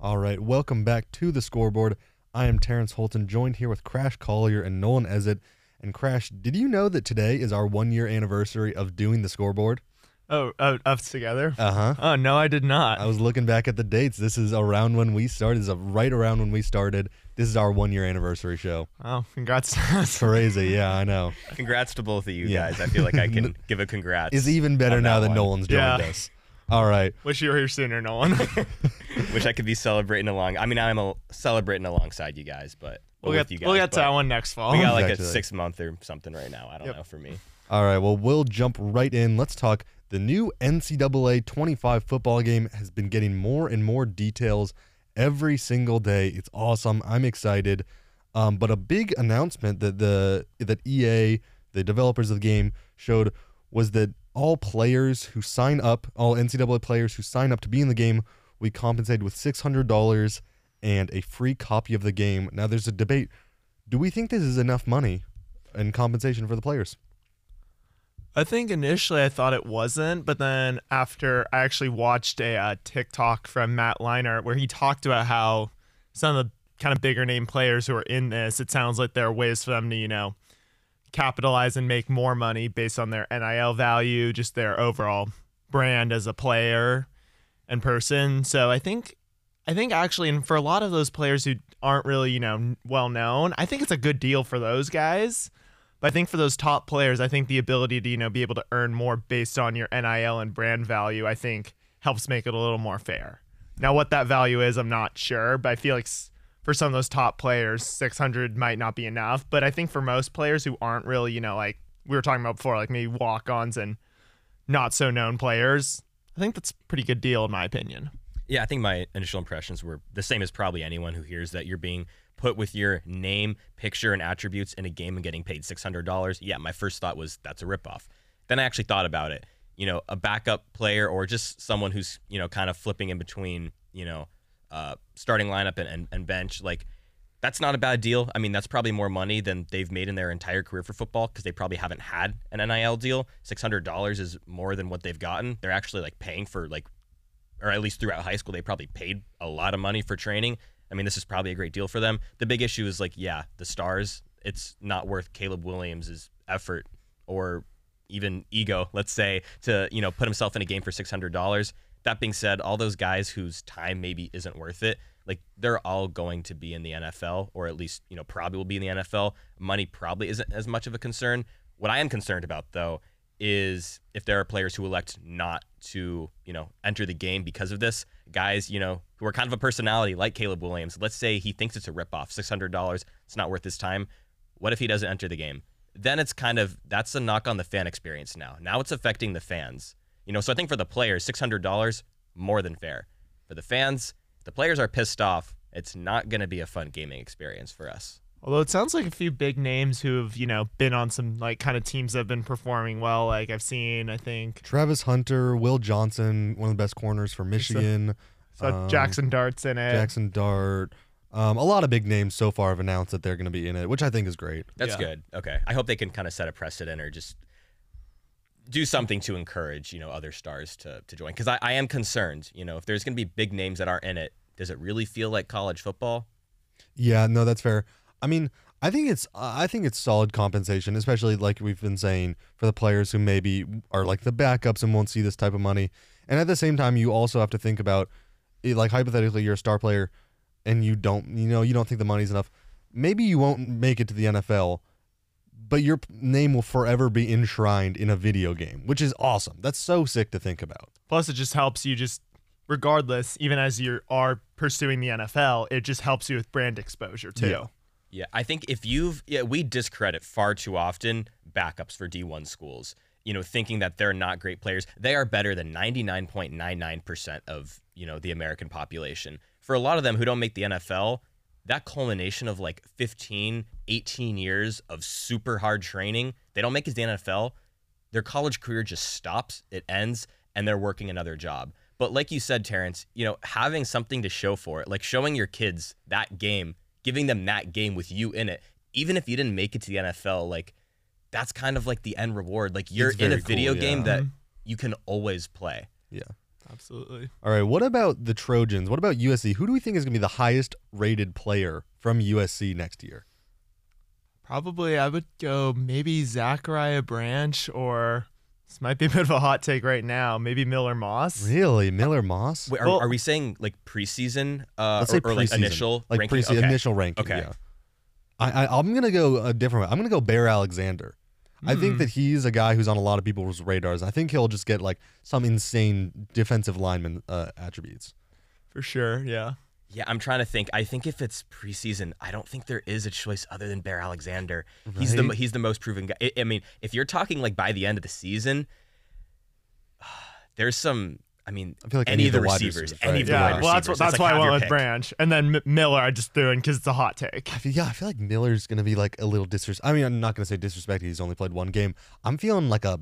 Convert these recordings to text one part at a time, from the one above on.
All right, welcome back to the scoreboard. I am Terence Holton, joined here with Crash Collier and Nolan Ezzet. And Crash, did you know that today is our one year anniversary of doing the scoreboard? Oh, oh, us together? Uh huh. Oh no, I did not. I was looking back at the dates. This is around when we started. This is right around when we started. This is our one year anniversary show. Oh, congrats to. Crazy, yeah, I know. Congrats to both of you Yeah. guys. I feel like I can give a congrats. It's even better on now that that one. Nolan's joined Yeah. us. All right. Wish you were here sooner, Nolan. Wish I could be celebrating along. I mean, I'm a, celebrating alongside you guys, but we'll get you guys. we'll get to that one next fall. We got like Exactly. a six month or something right now. I don't Yep. know for me. All right, well, we'll jump right in. Let's talk. The new NCAA 25 football game has been getting more and more details every single day. It's awesome. I'm excited. Um, but a big announcement that the that EA, the developers of the game, showed was that all players who sign up, all NCAA players who sign up to be in the game, we be compensated with $600 and a free copy of the game. Now, there's a debate. Do we think this is enough money and compensation for the players? I think initially I thought it wasn't, but then after I actually watched a uh, TikTok from Matt Leinart where he talked about how some of the kind of bigger name players who are in this, it sounds like there are ways for them to, you know, capitalize and make more money based on their NIL value, just their overall brand as a player and person. So I think I think actually and for a lot of those players who aren't really, you know, well known, I think it's a good deal for those guys. But I think for those top players, I think the ability to, you know, be able to earn more based on your NIL and brand value, I think helps make it a little more fair. Now what that value is, I'm not sure, but I feel like for some of those top players, 600 might not be enough, but I think for most players who aren't really, you know, like we were talking about before, like maybe walk-ons and not so known players, I think that's a pretty good deal in my opinion. Yeah, I think my initial impressions were the same as probably anyone who hears that you're being put with your name, picture, and attributes in a game and getting paid $600. Yeah, my first thought was that's a ripoff. Then I actually thought about it. You know, a backup player or just someone who's, you know, kind of flipping in between, you know, uh, starting lineup and, and, and bench, like, that's not a bad deal. I mean, that's probably more money than they've made in their entire career for football because they probably haven't had an NIL deal. $600 is more than what they've gotten. They're actually like paying for like or at least throughout high school, they probably paid a lot of money for training. I mean, this is probably a great deal for them. The big issue is like, yeah, the stars, it's not worth Caleb Williams' effort or even ego, let's say, to, you know, put himself in a game for $600. That being said, all those guys whose time maybe isn't worth it, like they're all going to be in the NFL or at least, you know, probably will be in the NFL. Money probably isn't as much of a concern. What I am concerned about though is if there are players who elect not to, you know, enter the game because of this. Guys, you know, who are kind of a personality like Caleb Williams. Let's say he thinks it's a ripoff, six hundred dollars. It's not worth his time. What if he doesn't enter the game? Then it's kind of that's a knock on the fan experience now. Now it's affecting the fans. You know, so I think for the players, six hundred dollars more than fair. For the fans, the players are pissed off. It's not going to be a fun gaming experience for us. Although it sounds like a few big names who have, you know, been on some like kind of teams that have been performing well. Like I've seen, I think, Travis Hunter, Will Johnson, one of the best corners for Michigan. so Um, Jackson Dart's in it. Jackson Dart. Um, a lot of big names so far have announced that they're going to be in it, which I think is great. That's Yeah. good. Okay. I hope they can kind of set a precedent or just do something to encourage, you know, other stars to, to join. Because I, I am concerned, you know, if there's going to be big names that aren't in it, does it really feel like college football? Yeah, no, that's fair. I mean, I think it's I think it's solid compensation, especially like we've been saying for the players who maybe are like the backups and won't see this type of money. And at the same time, you also have to think about it, like hypothetically, you're a star player and you don't, you know, you don't think the money's enough. Maybe you won't make it to the NFL, but your name will forever be enshrined in a video game, which is awesome. That's so sick to think about. Plus, it just helps you just, regardless, even as you are pursuing the NFL, it just helps you with brand exposure too. Yeah. Yeah, I think if you've yeah, we discredit far too often backups for D1 schools. You know, thinking that they're not great players. They are better than 99.99% of, you know, the American population. For a lot of them who don't make the NFL, that culmination of like 15, 18 years of super hard training, they don't make it to the NFL, their college career just stops, it ends, and they're working another job. But like you said, Terence, you know, having something to show for it, like showing your kids that game, giving them that game with you in it, even if you didn't make it to the NFL, like that's kind of like the end reward. Like you're in a very cool, video yeah. game that mm-hmm. you can always play. Yeah. Absolutely. All right, what about the Trojans? What about USC? Who do we think is going to be the highest rated player from USC next year? Probably I would go maybe Zachariah Branch or this might be a bit of a hot take right now. Maybe Miller Moss. Really, Miller Moss? Wait, are, Well- are we saying like preseason uh, Let's or, say or, like initial like ranking? preseason, Okay. initial ranking. Okay. Yeah. I, I I'm gonna go a different way. I'm gonna go Bear Alexander. I think Hmm. that he's a guy who's on a lot of people's radars. I think he'll just get like some insane defensive lineman uh, attributes. For sure, yeah. Yeah, I'm trying to think. I think if it's preseason, I don't think there is a choice other than Bear Alexander. He's the Right. he's the most proven guy. I, I mean, if you're talking like by the end of the season, there's some. I mean, I feel like any any of the of the wide receivers, receivers, any right. of the Yeah, wide well, that's, receivers. what, It's that's like why I went with. Branch. And then M- Miller, I just threw in because it's a hot take. I feel, yeah, I feel like Miller's gonna be like a little disrespect. I mean, I'm not gonna say disrespect. He's only played one game. I'm feeling like a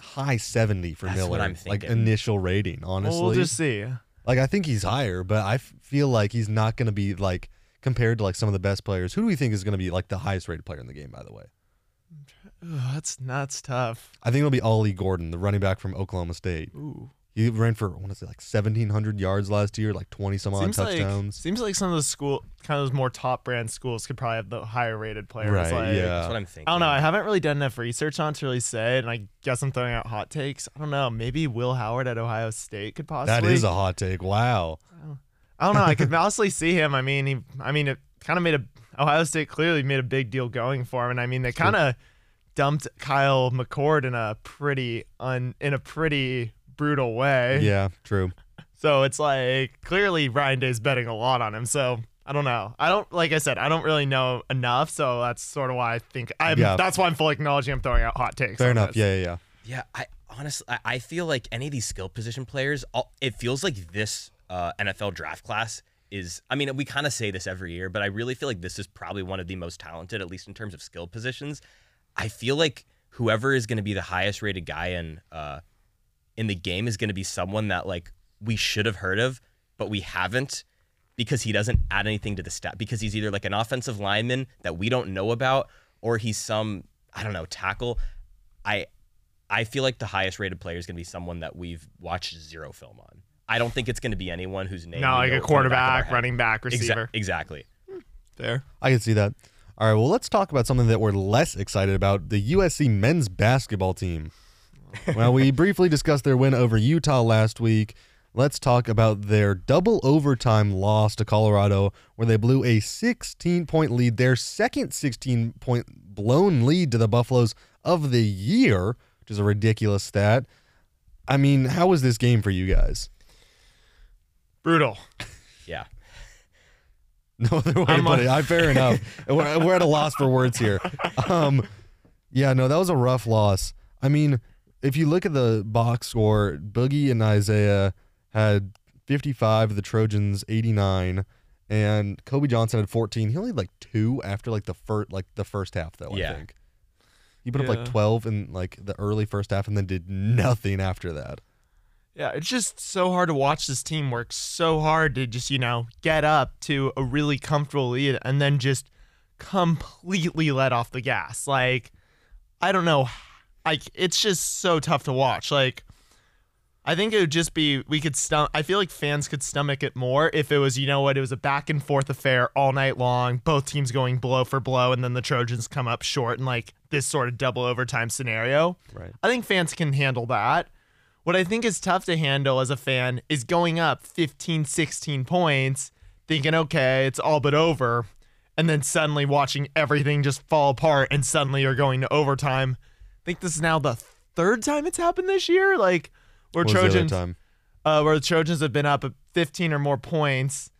high 70 for That's Miller. what I'm like initial rating. Honestly, Well, we'll just see. like I think he's higher, but I f- feel like he's not gonna be like compared to like some of the best players. Who do we think is gonna be like the highest rated player in the game? By the way, Ooh, that's that's tough. I think it'll be Ollie Gordon, the running back from Oklahoma State. Ooh. He ran for I want to say like 1,700 yards last year, like 20 some odd Seems like, touchdowns. seems like some of the school, kind of those more top brand schools could probably have the higher rated players. Right, Like, yeah. That's what I'm thinking. I don't know. I haven't really done enough research on it to really say, and I guess I'm throwing out hot takes. I don't know. Maybe Will Howard at Ohio State could possibly. that is a hot take. Wow. I don't know. I could honestly see him. I mean, he. I mean, it kind of made a Ohio State clearly made a big deal going for him, and I mean, they kind of dumped Kyle McCord in a pretty un in a pretty brutal way. Yeah, true. So it's like clearly Ryan Day's betting a lot on him. So I don't know. I don't like I said, I don't really know enough. So that's sort of why I think I'm Yeah. that's why I'm fully acknowledging I'm throwing out hot takes. Fair enough. this. Yeah, yeah, yeah. Yeah, I honestly, I, I feel like any of these skill position players, all, it feels like this uh, NFL draft class is. I mean, we kind of say this every year, but I really feel like this is probably one of the most talented, at least in terms of skill positions. I feel like whoever is going to be the highest rated guy in uh, in the game is going to be someone that like we should have heard of, but we haven't because he doesn't add anything to the stat. Because he's either like an offensive lineman that we don't know about, or he's some I don't know tackle. I I feel like the highest rated player is going to be someone that we've watched zero film on. I don't think it's going to be anyone whose name No, like a from the back of our quarterback, running back, Exa- receiver. exactly. There. I can see that. All right, well, let's talk about something that we're less excited about the USC men's basketball team. Well, we briefly discussed their win over Utah last week. Let's talk about their double overtime loss to Colorado, where they blew a 16 point lead, their second 16 point blown lead to the Buffaloes of the year, which is a ridiculous stat. I mean, how was this game for you guys? Brutal. Yeah. No other way to I'm put a- it. I, fair enough. We're, we're at a loss for words here. Um, yeah, no, that was a rough loss. I mean, if you look at the box score, Boogie and Isaiah had 55, the Trojans 89, and Kobe Johnson had 14. He only had like two after like the first like the first half though. Yeah. I think he put up like 12 in like the early first half, and then did nothing after that. Yeah, it's just so hard to watch this team work so hard to just, you know, get up to a really comfortable lead and then just completely let off the gas. Like, I don't know. Like, it's just so tough to watch. Like, I think it would just be, we could stom- I feel like fans could stomach it more if it was, you know what, it was a back and forth affair all night long, both teams going blow for blow, and then the Trojans come up short in like this sort of double overtime scenario. Right. I think fans can handle that. What I think is tough to handle as a fan is going up 15, 16 points, thinking, okay, it's all but over, and then suddenly watching everything just fall apart and suddenly you're going to overtime. I think this is now the third time it's happened this year. Like, where What was the Trojans, time? uh, where the Trojans have been up 15 or more points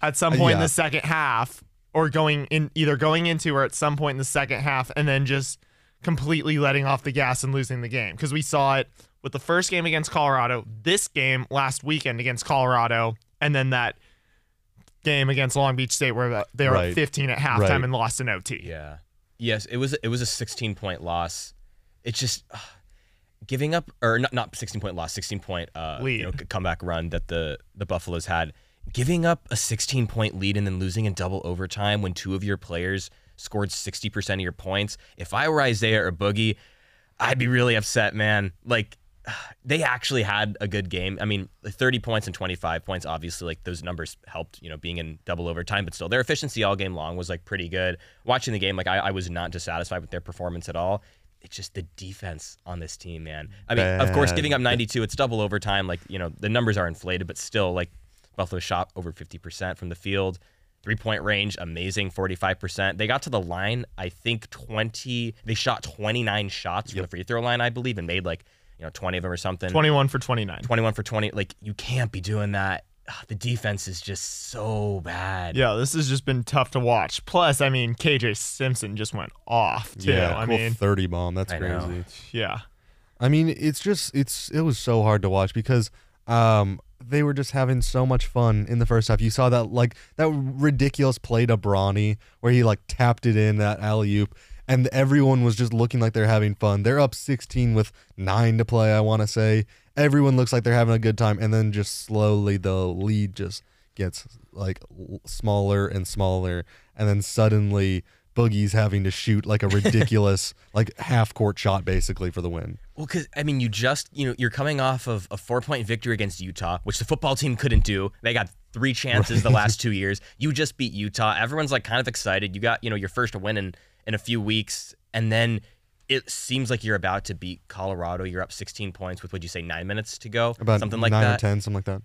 at some Uh, point in the second half, or going in either going into or at some point in the second half, and then just completely letting off the gas and losing the game. Because we saw it with the first game against Colorado, this game last weekend against Colorado, and then that game against Long Beach State where they were Right. 15 at halftime Right. and lost in OT. Yeah. Yes, it was it was a 16 point loss. It's just uh, giving up or not not 16 point loss, 16 point uh you know, comeback run that the the Buffaloes had. Giving up a 16 point lead and then losing in double overtime when two of your players scored 60% of your points. If I were Isaiah or Boogie, I'd be really upset, man. Like they actually had a good game. I mean, 30 points and 25 points, obviously, like those numbers helped, you know, being in double overtime, but still, their efficiency all game long was like pretty good. Watching the game, like I, I was not dissatisfied with their performance at all. It's just the defense on this team, man. I mean, of course, giving up 92, it's double overtime. Like, you know, the numbers are inflated, but still, like, Buffalo shot over 50% from the field. Three point range, amazing, 45%. They got to the line, I think 20, they shot 29 shots from the free throw line, I believe, and made like, you know, 20 of them or something. 21 for 29. 21 for 20. Like, you can't be doing that. Ugh, The defense is just so bad. Yeah, this has just been tough to watch. Plus, I mean, KJ Simpson just went off too. yeah, I mean, 30 bomb. That's I crazy. know. yeah. I mean, it's just it's it was so hard to watch because um they were just having so much fun in the first half. You saw that like that ridiculous play to Bronny where he like tapped it in that alley oop, and everyone was just looking like they're having fun. They're up 16 with nine to play. I want to say everyone looks like they're having a good time, and then just slowly the lead just gets like smaller and smaller, and then suddenly. Boogie's having to shoot like a ridiculous, like half court shot basically for the win. Well, because I mean, you just you know you're coming off of a four point victory against Utah, which the football team couldn't do. They got three chances the last two years. You just beat Utah. Everyone's like kind of excited. You got you know your first win in in a few weeks, and then it seems like you're about to beat Colorado. You're up 16 points with would you say nine minutes to go, about something like nine that. or ten, something like that.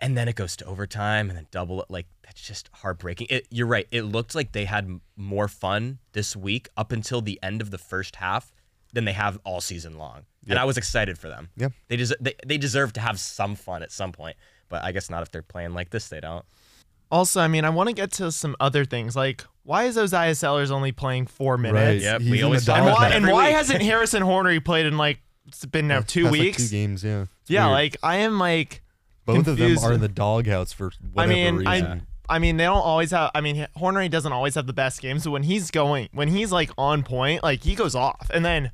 and then it goes to overtime and then double it like that's just heartbreaking it, you're right it looked like they had more fun this week up until the end of the first half than they have all season long and i was excited for them Yeah. they, des- they, they deserve to have some fun at some point but i guess not if they're playing like this they don't Also, I mean, I want to get to some other things. Like, why is Oziyah Sellers only playing four minutes? Right. Yep, He's we always talk And about why, that and why hasn't Harrison Hornery played in like it's been now two Past, like, weeks? two games, yeah. It's yeah, weird. like I am like both of them are in the doghouse for I whatever mean, reason. I I mean, they don't always have. I mean, Hornery doesn't always have the best games. So when he's going, when he's like on point, like he goes off. And then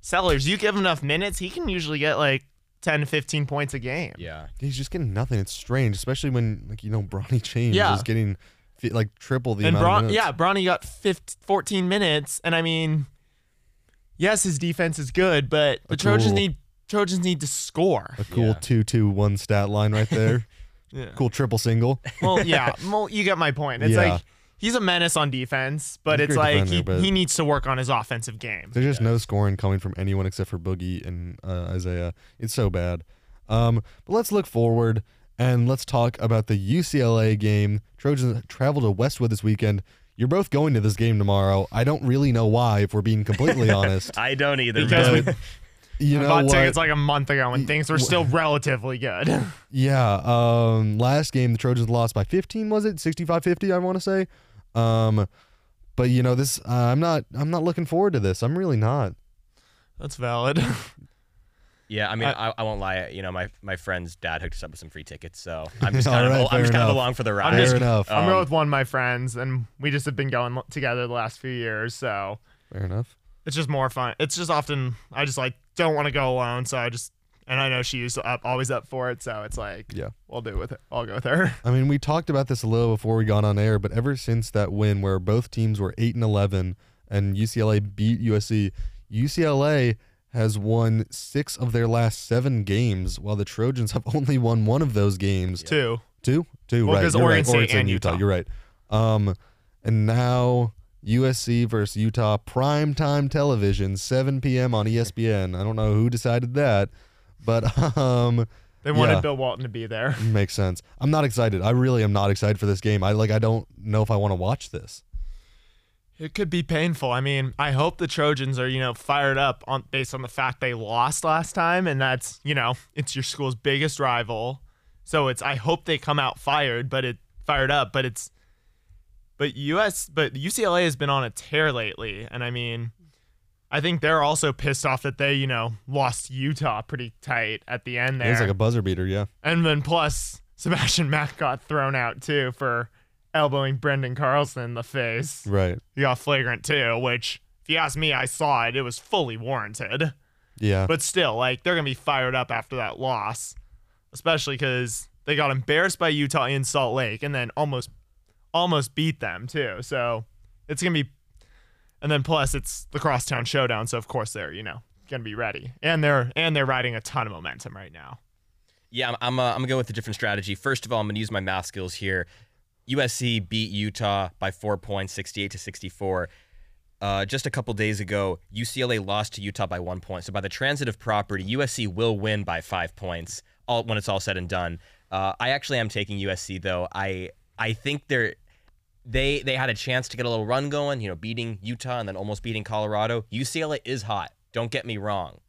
Sellers, you give him enough minutes, he can usually get like 10 to 15 points a game. yeah He's just getting nothing. It's strange, especially when like you know Bronny James Yeah. is getting like triple the and amount Bron, yeah, Bronny got 15, 14 minutes, and I mean, yes, his defense is good, but the A Trojans cool- need Trojans need to score. a cool Yeah. two two one stat line right there. Yeah. cool triple single. Well, yeah, well, you get my point. It's Yeah. like he's a menace on defense, but He's a it's great like defender, he, but- he needs to work on his offensive game. There's just no scoring coming from anyone except for Boogie and uh, Isaiah. It's so bad. Um, but let's look forward and let's talk about the UCLA game. Trojans travel to Westwood this weekend. You're both going to this game tomorrow. I don't really know why, if we're being completely honest. i don't either Because man. we You I know bought what? tickets like a month ago when things were still relatively good. Yeah. Um. Last game, the Trojans lost by 15. Was it 65-50? I want to say. Um. But you know this. Uh, I'm not. I'm not looking forward to this. I'm really not. That's valid. Yeah, I mean, I- I, I won't lie. You know, my, my friend's dad hooked us up with some free tickets, so I'm just All kind right, of I'm just kind of enough. along for the ride. I'm just- Fair enough. I'm Um, with one of my friends, and we just have been going together the last few years, so Fair enough. It's just more fun. It's just often I just like don't want to go alone, so I just and I know she's up always up for it, so it's like Yeah. we'll do it with it. I'll go with her. I mean, we talked about this a little before we got on air, but ever since that win where both teams were eight and eleven and UCLA beat USC, UCLA has won six of their last seven games, while the Trojans have only won one of those games. Two. Two, two, Well, right? 'cause You're Oregon right. State Oregon State and Utah. Utah. You're right. Um, and now USC versus Utah, prime time television, 7 p.m. on ESPN. I don't know who decided that, but um, They wanted Yeah. Bill Walton to be there. makes sense. I'm not excited. I really am not excited for this game. I like. I don't know if I want to watch this. It could be painful. I mean, I hope the Trojans are, you know, fired up on based on the fact they lost last time and that's, you know, it's your school's biggest rival. So it's I hope they come out fired, but it fired up, but it's but US but UCLA has been on a tear lately and I mean I think they're also pissed off that they, you know, lost Utah pretty tight at the end It there. was like a buzzer beater. Yeah. and then plus Sebastian Mack got thrown out too for elbowing Branden Carlson in the face. Right. He got flagrant too, which, if you ask me, I saw it. It was fully warranted. Yeah. But still, like, they're going to be fired up after that loss, especially because they got embarrassed by Utah in Salt Lake and then almost almost beat them too. So it's to be, and then plus it's the crosstown showdown. So, of course, they're, you know, to be ready. And they're and they're riding a ton of momentum right now. Yeah, I'm I'm, uh, I'm gonna go with a different strategy. First of all, I'm gonna use my math skills here. USC beat Utah by four points, 68 to 64. Uh, just a couple days ago, UCLA lost to Utah by one point. So by the transitive property, USC will win by five points all when it's all said and done. Uh, I actually am taking USC though. I I think they're they they had a chance to get a little run going, you know, beating Utah and then almost beating Colorado. UCLA is hot. Don't get me wrong.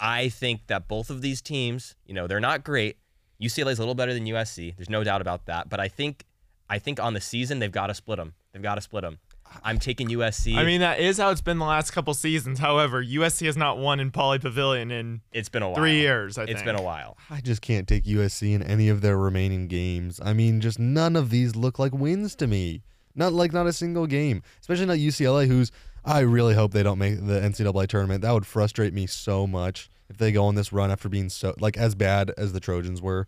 I think that both of these teams, you know, they're not great. UCLA is a little better than USC. There's no doubt about that. But I think I think on the season they've got to split them. They've got to split them. I'm taking USC. I mean, that is how it's been the last couple seasons. However, USC has not won in Pauley Pavilion in it's been a while. three years. I It's think. been a while. I just can't take USC in any of their remaining games. I mean, just none of these look like wins to me. Not like not a single game, especially not UCLA, who's I really hope they don't make the NCAA tournament. That would frustrate me so much if they go on this run after being so like as bad as the Trojans were.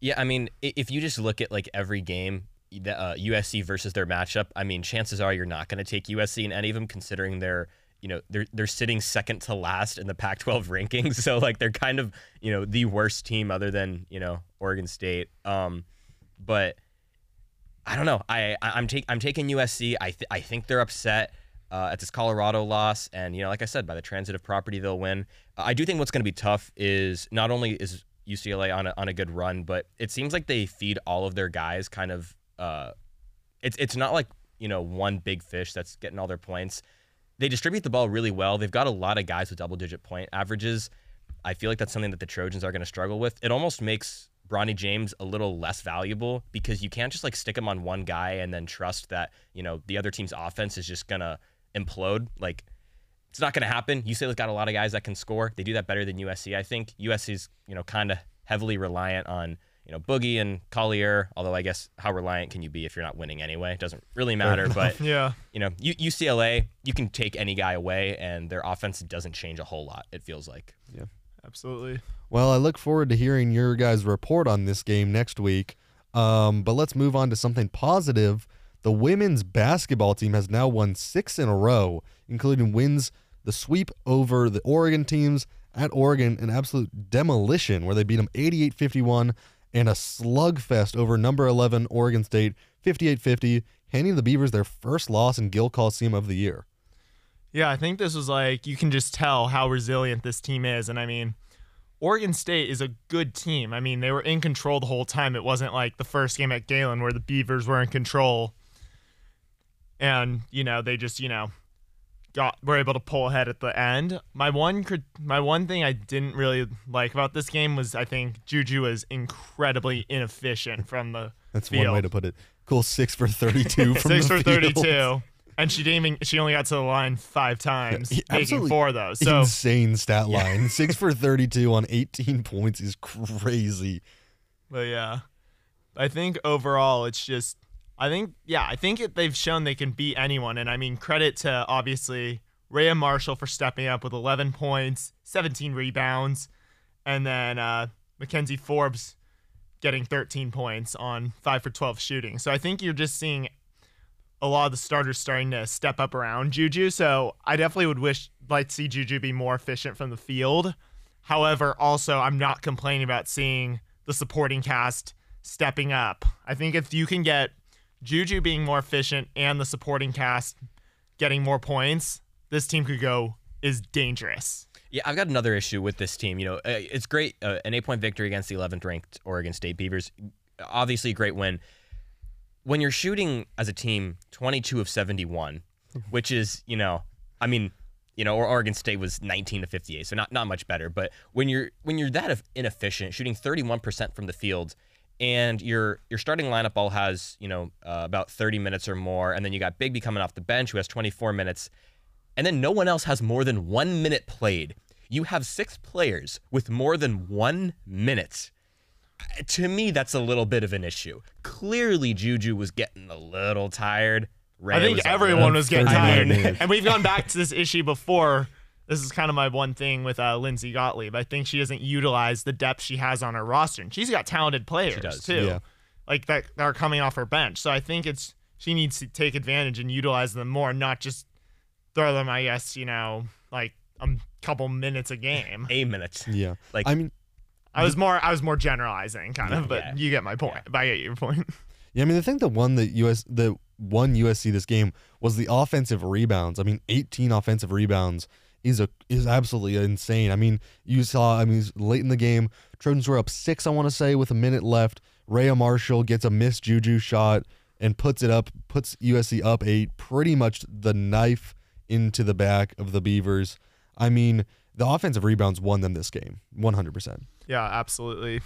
Yeah, I mean, i- if you just look at like every game, the uh, USC versus their matchup, I mean, chances are you're not going to take USC in any of them, considering they're you know they're they're sitting second to last in the Pac-12 rankings. So like they're kind of you know the worst team other than you know Oregon State. Um, but I don't know. I, I I'm take I'm taking USC. I th- I think they're upset. Uh, at this Colorado loss, and you know, like I said, by the transitive property, they'll win. I do think what's going to be tough is not only is UCLA on a, on a good run, but it seems like they feed all of their guys kind of. Uh, it's it's not like you know one big fish that's getting all their points. They distribute the ball really well. They've got a lot of guys with double digit point averages. I feel like that's something that the Trojans are going to struggle with. It almost makes Bronny James a little less valuable because you can't just like stick him on one guy and then trust that you know the other team's offense is just gonna implode. Like it's not gonna happen. UCLA's got a lot of guys that can score. They do that better than USC. I think USC's you know kind of heavily reliant on you know Boogie and Collier. Although I guess how reliant can you be if you're not winning anyway? It doesn't really matter. But Yeah. you know U- UCLA, you can take any guy away and their offense doesn't change a whole lot. It feels like. Yeah, absolutely. Well, I look forward to hearing your guys' report on this game next week. Um, but let's move on to something positive. The women's basketball team has now won six in a row, including wins the sweep over the Oregon teams at Oregon, an absolute demolition where they beat them 88 51, and a slugfest over number 11 Oregon State 58 50, handing the Beavers their first loss in Gill Coliseum of the year. Yeah, I think this was like you can just tell how resilient this team is, and I mean, Oregon State is a good team. I mean, they were in control the whole time. It wasn't like the first game at Galen where the Beavers were in control, and you know they just you know got were able to pull ahead at the end. My one my one thing I didn't really like about this game was I think Juju was incredibly inefficient from the That's field. one way to put it. Cool six for 32 from six for field. 32 and she didn't even she only got to the line five times Yeah, making four of those so insane stat line. Six for 32 on 18 points is crazy. but yeah i think overall it's just i think yeah i think it, they've shown they can beat anyone and i mean credit to obviously Rayah Marshall for stepping up with 11 points 17 rebounds and then uh, McKenzie Forbes getting 13 points on 5 for 12 shooting so i think you're just seeing a lot of the starters starting to step up around Juju. So I definitely would wish like see Juju be more efficient from the field. However, also I'm not complaining about seeing the supporting cast stepping up. I think if you can get Juju being more efficient and the supporting cast getting more points, this team could go is dangerous. Yeah, I've got another issue with this team. You know, uh, it's great uh, an eight point victory against the 11th ranked Oregon State Beavers. Obviously, a great win. When you're shooting as a team 22 of 71, which is, you know, I mean, you know, or Oregon State was 19 to 58, so not not much better. But when you're when you're that inefficient, shooting 31% from the field, and your your starting lineup all has you know uh, about 30 minutes or more, and then you got Bigby coming off the bench who has 24 minutes, and then no one else has more than one minute played. You have six players with more than one minute. To me, that's a little bit of an issue. Clearly, Juju was getting a little tired. Ray I think was everyone was getting tired. and we've gone back to this issue before. This is kind of my one thing with uh, Lindsay Gottlieb. I think she doesn't utilize the depth she has on her roster. And she's got talented players does, too. yeah. Like that, that are coming off her bench. So I think it's she needs to take advantage and utilize them more, not just throw them, I guess, you know, like a couple minutes a game. Eight minutes. Yeah. Like I mean, I was more I was more generalizing kind of, but Yeah. you get my point. But I get your point. Yeah, I mean the thing that won the US the one USC this game was the offensive rebounds. I mean, 18 offensive rebounds is a is absolutely insane. I mean, you saw I mean late in the game, Trojans were up 6 I want to say with a minute left. Rayah Marshall gets a missed Juju shot and puts it up puts USC up 8, pretty much the knife into the back of the Beavers. I mean, the offensive rebounds won them this game, 100%. Yeah, absolutely.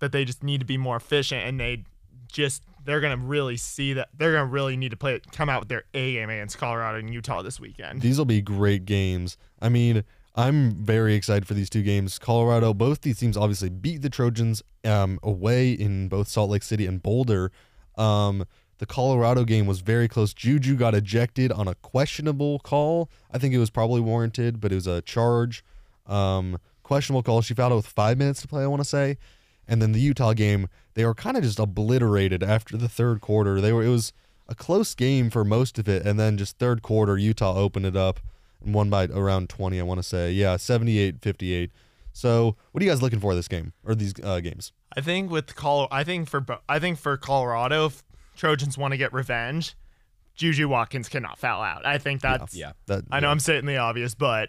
That they just need to be more efficient, and they just they're gonna really see that they're gonna really need to play come out with their A game against Colorado and Utah this weekend. These will be great games. I mean, I'm very excited for these two games. Colorado, both these teams obviously beat the Trojans um, away in both Salt Lake City and Boulder. Um, the Colorado game was very close. Juju got ejected on a questionable call. I think it was probably warranted, but it was a charge. Um, questionable call. She fouled out with five minutes to play, I want to say. And then the Utah game, they were kind of just obliterated after the third quarter. They were it was a close game for most of it, and then just third quarter, Utah opened it up and won by around 20, I want to say. Yeah, 78-58. So, what are you guys looking for this game or these uh, games? I think with Col, I think for I think for Colorado, if Trojans want to get revenge, Juju Watkins cannot foul out. I think that's. yeah. That I know yeah. I'm stating the obvious, but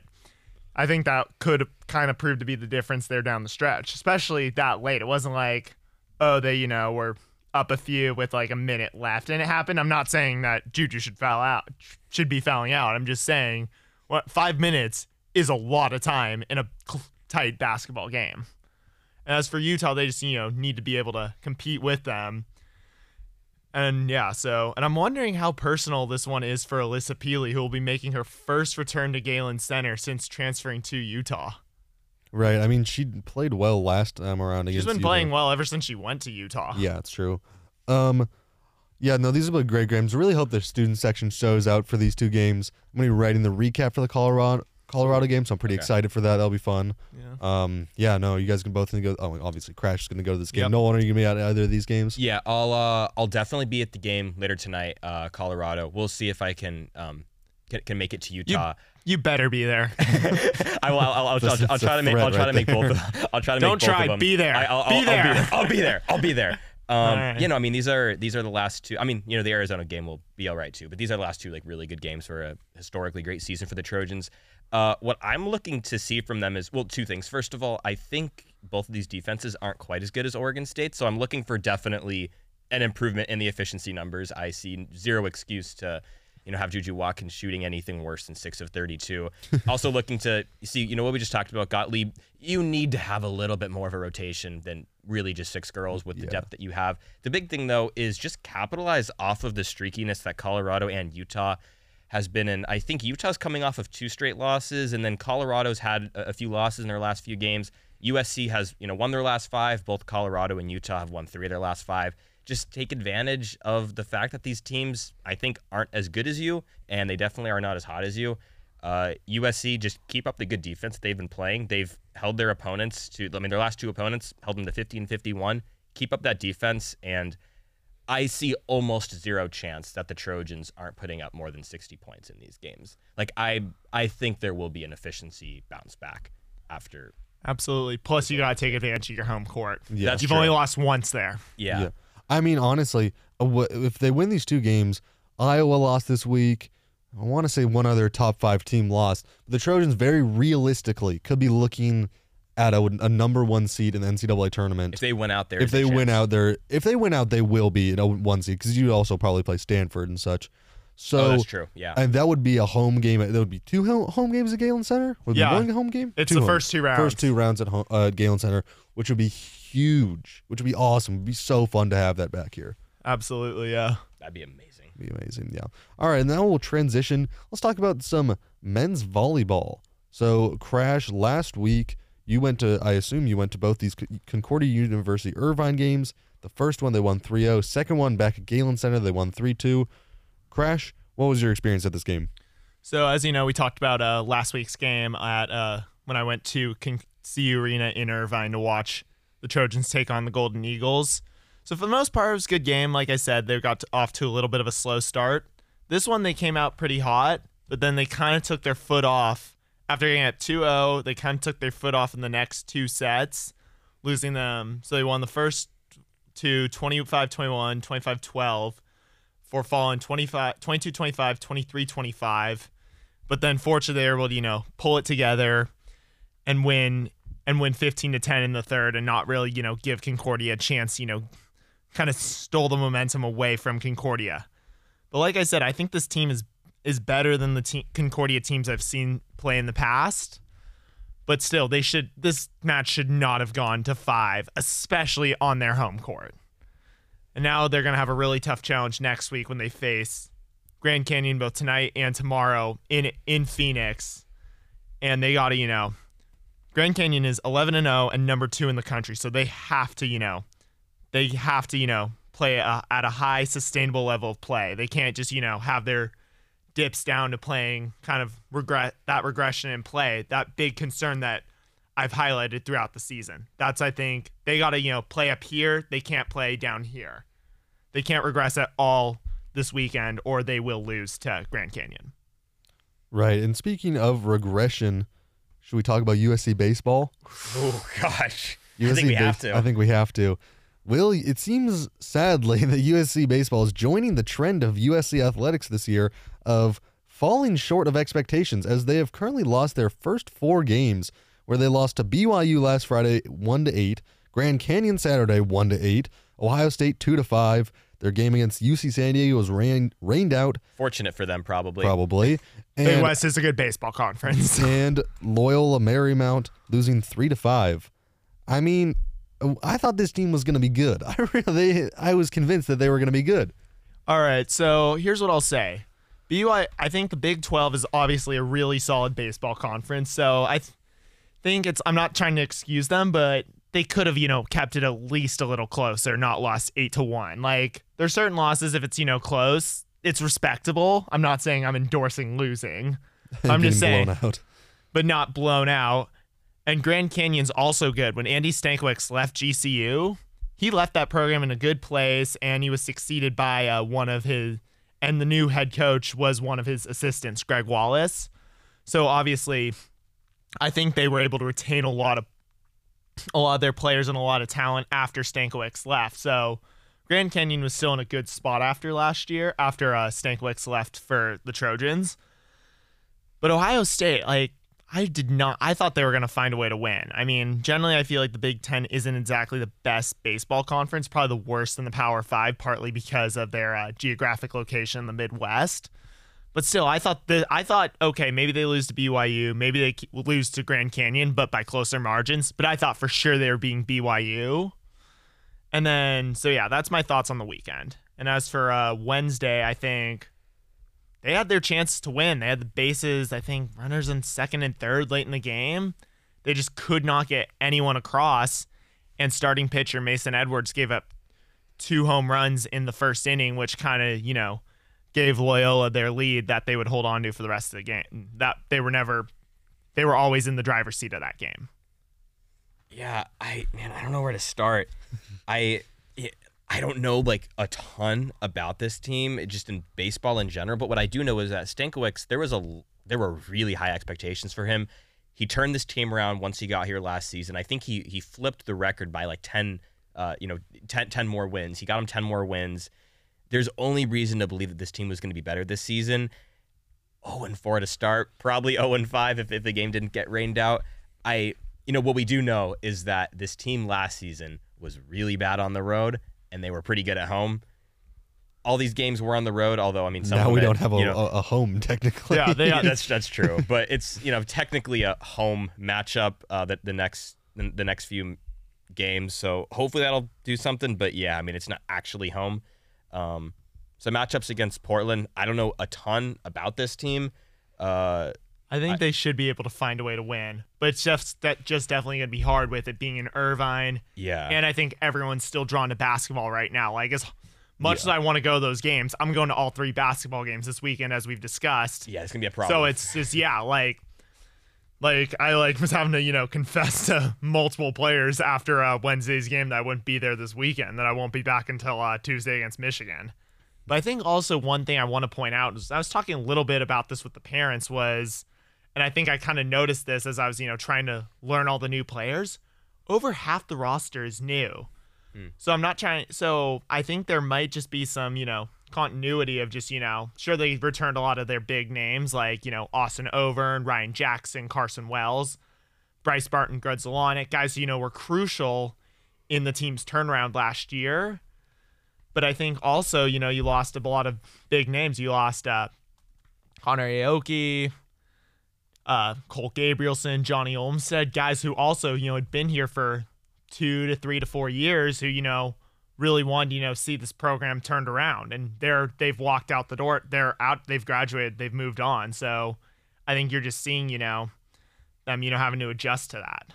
I think that could kind of prove to be the difference there down the stretch, especially that late. It wasn't like, oh, they you know were up a few with like a minute left, and it happened. I'm not saying that Juju should foul out, should be fouling out. I'm just saying, what five minutes is a lot of time in a tight basketball game. And as for Utah, they just you know need to be able to compete with them. And yeah, so and I'm wondering how personal this one is for Alissa Pili, who will be making her first return to Galen Center since transferring to Utah. Right. I mean, she played well last time around She's against been Utah. playing well ever since she went to Utah. Yeah, it's true. Um, yeah, no, these have been great games. I really hope the student section shows out for these two games. I'm gonna be writing the recap for the Colorado Colorado game, so I'm pretty Okay. excited for that. That'll be fun. Yeah. Um, yeah, no, you guys can both go. Oh, obviously, Crash is gonna go to this game. Yep. Nolan, are you gonna be at either of these games? Yeah, I'll uh, I'll definitely be at the game later tonight, uh, Colorado. We'll see if I can um can, can make it to Utah. You better be there. I will. I'll, I'll, I'll, I'll, I'll try to make. threat I'll try right to make both. Of, I'll try to Don't make both try, of them. be there. I, I'll, Be I'll, there. I'll be there. I'll be there. I'll be there. Um, Alright. you know, I mean, these are these are the last two. I mean, you know, the Arizona game will be all right too, but these are the last two like really good games for a historically great season for the Trojans. Uh, what I'm looking to see from them is well, two things. First of all, I think both of these defenses aren't quite as good as Oregon State, so I'm looking for definitely an improvement in the efficiency numbers. I see zero excuse to you know have Juju Watkins shooting anything worse than six of 32. also looking to see you know what we just talked about Gottlieb. You need to have a little bit more of a rotation than really just six girls with the Yeah. depth that you have. The big thing though is just capitalize off of the streakiness that Colorado and Utah has been in. I think Utah's coming off of two straight losses, and then Colorado's had a, a few losses in their last few games. USC has, you know, won their last five. Both Colorado and Utah have won three of their last five. Just take advantage of the fact that these teams, I think, aren't as good as you, and they definitely are not as hot as you. Uh, USC just keep up the good defense they've been playing. They've held their opponents to, I mean, their last two opponents held them to 50 and 51. Keep up that defense, and I see almost zero chance that the Trojans aren't putting up more than 60 points in these games. Like I I think there will be an efficiency bounce back after Absolutely. Plus, you gotta take advantage of your home court. Yeah. That's You've true. only lost once there. yeah. Yeah. I mean, honestly, uh, if they win these two games, Iowa lost this week. I want to say one other top five team lost. The Trojans, very realistically, could be looking at a, a number one seed in the NCAA tournament. If they win out there, if they win out there, if they win out, they will be in a one seed because you also probably play Stanford and such. So Oh, that's true. Yeah. and that would be a home game. That would be two home games at Galen Center. Would Yeah. be one home game. It's Two the home- first two rounds. First two rounds at home, uh, Galen Center, which would be huge. Which would be awesome. It'd be so fun to have that back here. Absolutely, yeah. That'd be amazing. Be amazing. Yeah. All right. And now we'll transition. Let's talk about some men's volleyball. So, Crash, last week you went to, I assume you went to both these Concordia University Irvine games. The first one they won 3 0. Second one back at Galen Center, they won 3 2. Crash, what was your experience at this game? So as you know, we talked about uh, last week's game at uh, when I went to CU Arena in Irvine to watch the Trojans take on the Golden Eagles. So for the most part, it was a good game. Like I said, they got to, off to a little bit of a slow start. This one, they came out pretty hot, but then they kind of took their foot off after getting at 2-0, they kind of took their foot off in the next two sets, losing them. So they won the first two 25-21, 25-12 for falling 25 22-25, 23-25. But then fortunately they were able to, you know, pull it together and win and win 15 to 10 in the third and not really, you know, give Concordia a chance, you know, kind of stole the momentum away from Concordia. But like I said, I think this team is is better than the te- Concordia teams I've seen play in the past. But still, they should this match should not have gone to 5, especially on their home court. And now they're going to have a really tough challenge next week when they face Grand Canyon both tonight and tomorrow in in Phoenix. And they got to, you know, Grand Canyon is 11 and 0 and number 2 in the country. So they have to, you know, they have to, you know, play a, at a high sustainable level of play. They can't just, you know, have their dips down to playing kind of regret that regression in play. That big concern that I've highlighted throughout the season. That's I think they got to, you know, play up here. They can't play down here. They can't regress at all this weekend or they will lose to Grand Canyon. Right. And speaking of regression, should we talk about USC baseball? Oh gosh, USC I think we base- have to. I think we have to. Will, it seems sadly that USC baseball is joining the trend of USC athletics this year of falling short of expectations as they have currently lost their first four games where they lost to BYU last Friday 1 to 8, Grand Canyon Saturday 1 to 8, Ohio State 2 to 5. Their game against UC San Diego was rain, rained out Fortunate for them, probably. probably. Big West is a good baseball conference. and Loyola Marymount losing three to five. I mean, I thought this team was going to be good. I really, I was convinced that they were going to be good. All right, so here's what I'll say. BYU, I think the Big 12 is obviously a really solid baseball conference. So I th- think it's, I'm not trying to excuse them, but they could have, you know, kept it at least a little closer, not lost eight to one. Like, there's certain losses, if it's, you know, close, it's respectable. I'm not saying I'm endorsing losing. I'm just saying, blown out. but not blown out. And Grand Canyon's also good. When Andy Stankiewicz left GCU, he left that program in a good place, and he was succeeded by uh, one of his, and the new head coach was one of his assistants, Gregg Wallace. So obviously, I think they were able to retain a lot of a lot of their players and a lot of talent after Stankiewicz left. So Grand Canyon was still in a good spot after last year, after uh, Stankiewicz left for the Trojans. But Ohio State, like, I did not. I thought they were going to find a way to win. I mean, generally, I feel like the Big Ten isn't exactly the best baseball conference, probably the worst in the Power Five, partly because of their uh, geographic location in the Midwest. But still, I thought that I thought okay, maybe they lose to BYU, maybe they lose to Grand Canyon, but by closer margins. But I thought for sure they were being BYU. And then, so yeah, that's my thoughts on the weekend. And as for uh, Wednesday, I think they had their chances to win. They had the bases, I think, runners in second and third late in the game. They just could not get anyone across. And starting pitcher Mason Edwards gave up two home runs in the first inning, which kind of, you know, gave Loyola their lead that they would hold on to for the rest of the game. That they were never, they were always in the driver's seat of that game. Yeah, I man, I don't know where to start. I I don't know like a ton about this team, just in baseball in general. But what I do know is that Stankiewicz, there was a there were really high expectations for him. He turned this team around once he got here last season. I think he he flipped the record by like ten, uh, you know, 10, 10 more wins. He got him ten more wins. There's only reason to believe that this team was going to be better this season. 0 and 4 to start, probably 0 and 5 if, if the game didn't get rained out. I you know what we do know is that this team last season was really bad on the road and they were pretty good at home. All these games were on the road, although I mean some now of we it, don't have a, you know, a, a home technically. Yeah, they yeah, that's that's true. But it's you know technically a home matchup uh, that the next the, the next few games. So hopefully that'll do something. But yeah, I mean it's not actually home. Um, so matchups against Portland, I don't know a ton about this team. Uh, I think they should be able to find a way to win, but it's just that just definitely gonna be hard with it being in Irvine. yeah, And I think everyone's still drawn to basketball right now. Like as much as I want to go to those games, I'm going to all three basketball games this weekend, as we've discussed. yeah, it's gonna be a problem. So it's just yeah, like like I like was having to you know confess to multiple players after uh, Wednesday's game that I wouldn't be there this weekend, that I won't be back until uh, Tuesday against Michigan. But I think also one thing I want to point out is I was talking a little bit about this with the parents was and I think I kind of noticed this as I was, you know, trying to learn all the new players. Over half the roster is new. So I'm not trying. So I think there might just be some, you know, continuity of just, you know, sure they returned a lot of their big names like, you know, Austin Overn, Ryan Jackson, Carson Wells, Bryce Barton, Greg Zolonic, guys, you know, were crucial in the team's turnaround last year. But I think also, you know, you lost a lot of big names. You lost uh, Connor Aoki, uh, Cole Gabrielson, Johnny Olmstead, guys who also, you know, had been here for two to three to four years who, you know, really wanted to, you know, see this program turned around. And they're they've walked out the door. They're out, they've graduated, they've moved on. So I think you're just seeing, you know, them, you know, having to adjust to that.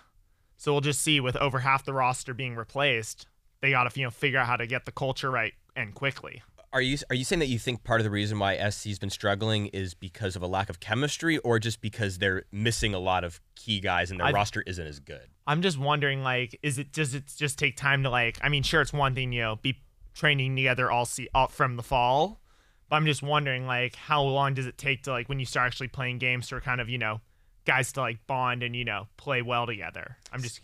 So we'll just see with over half the roster being replaced, they gotta, you know, figure out how to get the culture right and quickly. Are you are you saying that you think part of the reason why SC's been struggling is because of a lack of chemistry, or just because they're missing a lot of key guys and their I- roster isn't as good? I'm just wondering, like, is it does it just take time to like? I mean, sure, it's one thing, you know, be training together all see all from the fall, but I'm just wondering, like, how long does it take to like when you start actually playing games for kind of you know guys to like bond and you know play well together? I'm just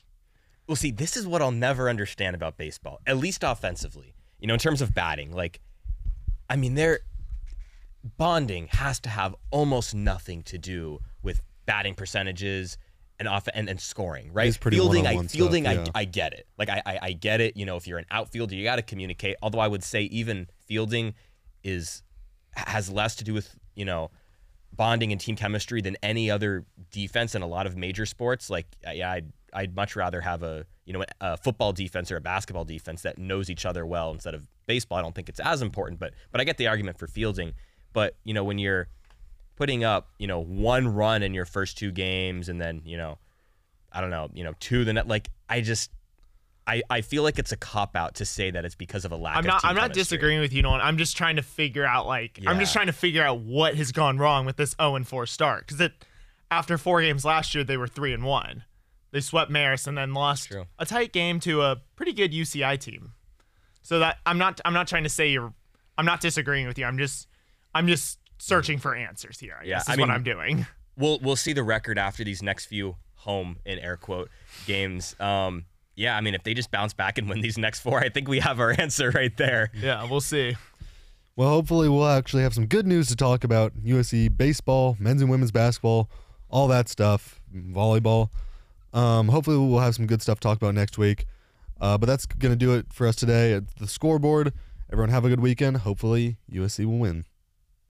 Well, see, this is what I'll never understand about baseball, at least offensively. You know, in terms of batting, like, I mean, they're bonding has to have almost nothing to do with batting percentages and off and, and scoring, right? Pretty fielding, I one-on-one stuff, fielding, yeah. I, I get it. Like, I, I, I get it. You know, if you're an outfielder, you got to communicate. Although I would say even fielding is has less to do with you know bonding and team chemistry than any other defense in a lot of major sports. Like, yeah, I'd I'd much rather have a you know a football defense or a basketball defense that knows each other well instead of baseball. I don't think it's as important, but but I get the argument for fielding. But you know when you're putting up you know one run in your first two games and then you know I don't know you know two the net like I just. I, I feel like it's a cop out to say that it's because of a lack I'm of not I'm not chemistry. disagreeing with you, Nolan. I'm just trying to figure out like I'm just trying to figure out what has gone wrong with this 0 and 4 start because it after four games last year they were three and one. They swept Maris and then lost True. a tight game to a pretty good UCI team. So that I'm not I'm not trying to say you're I'm not disagreeing with you. I'm just I'm just searching for answers here. I Yeah, guess I is what I'm doing. we'll we'll see the record after these next few home in air quote games. Um, yeah, I mean, if they just bounce back and win these next four, I think we have our answer right there. Yeah, we'll see. Well, hopefully, we'll actually have some good news to talk about USC baseball, men's and women's basketball, all that stuff, volleyball. Um, hopefully, we'll have some good stuff to talk about next week. Uh, but that's going to do it for us today at the scoreboard. Everyone, have a good weekend. Hopefully, USC will win.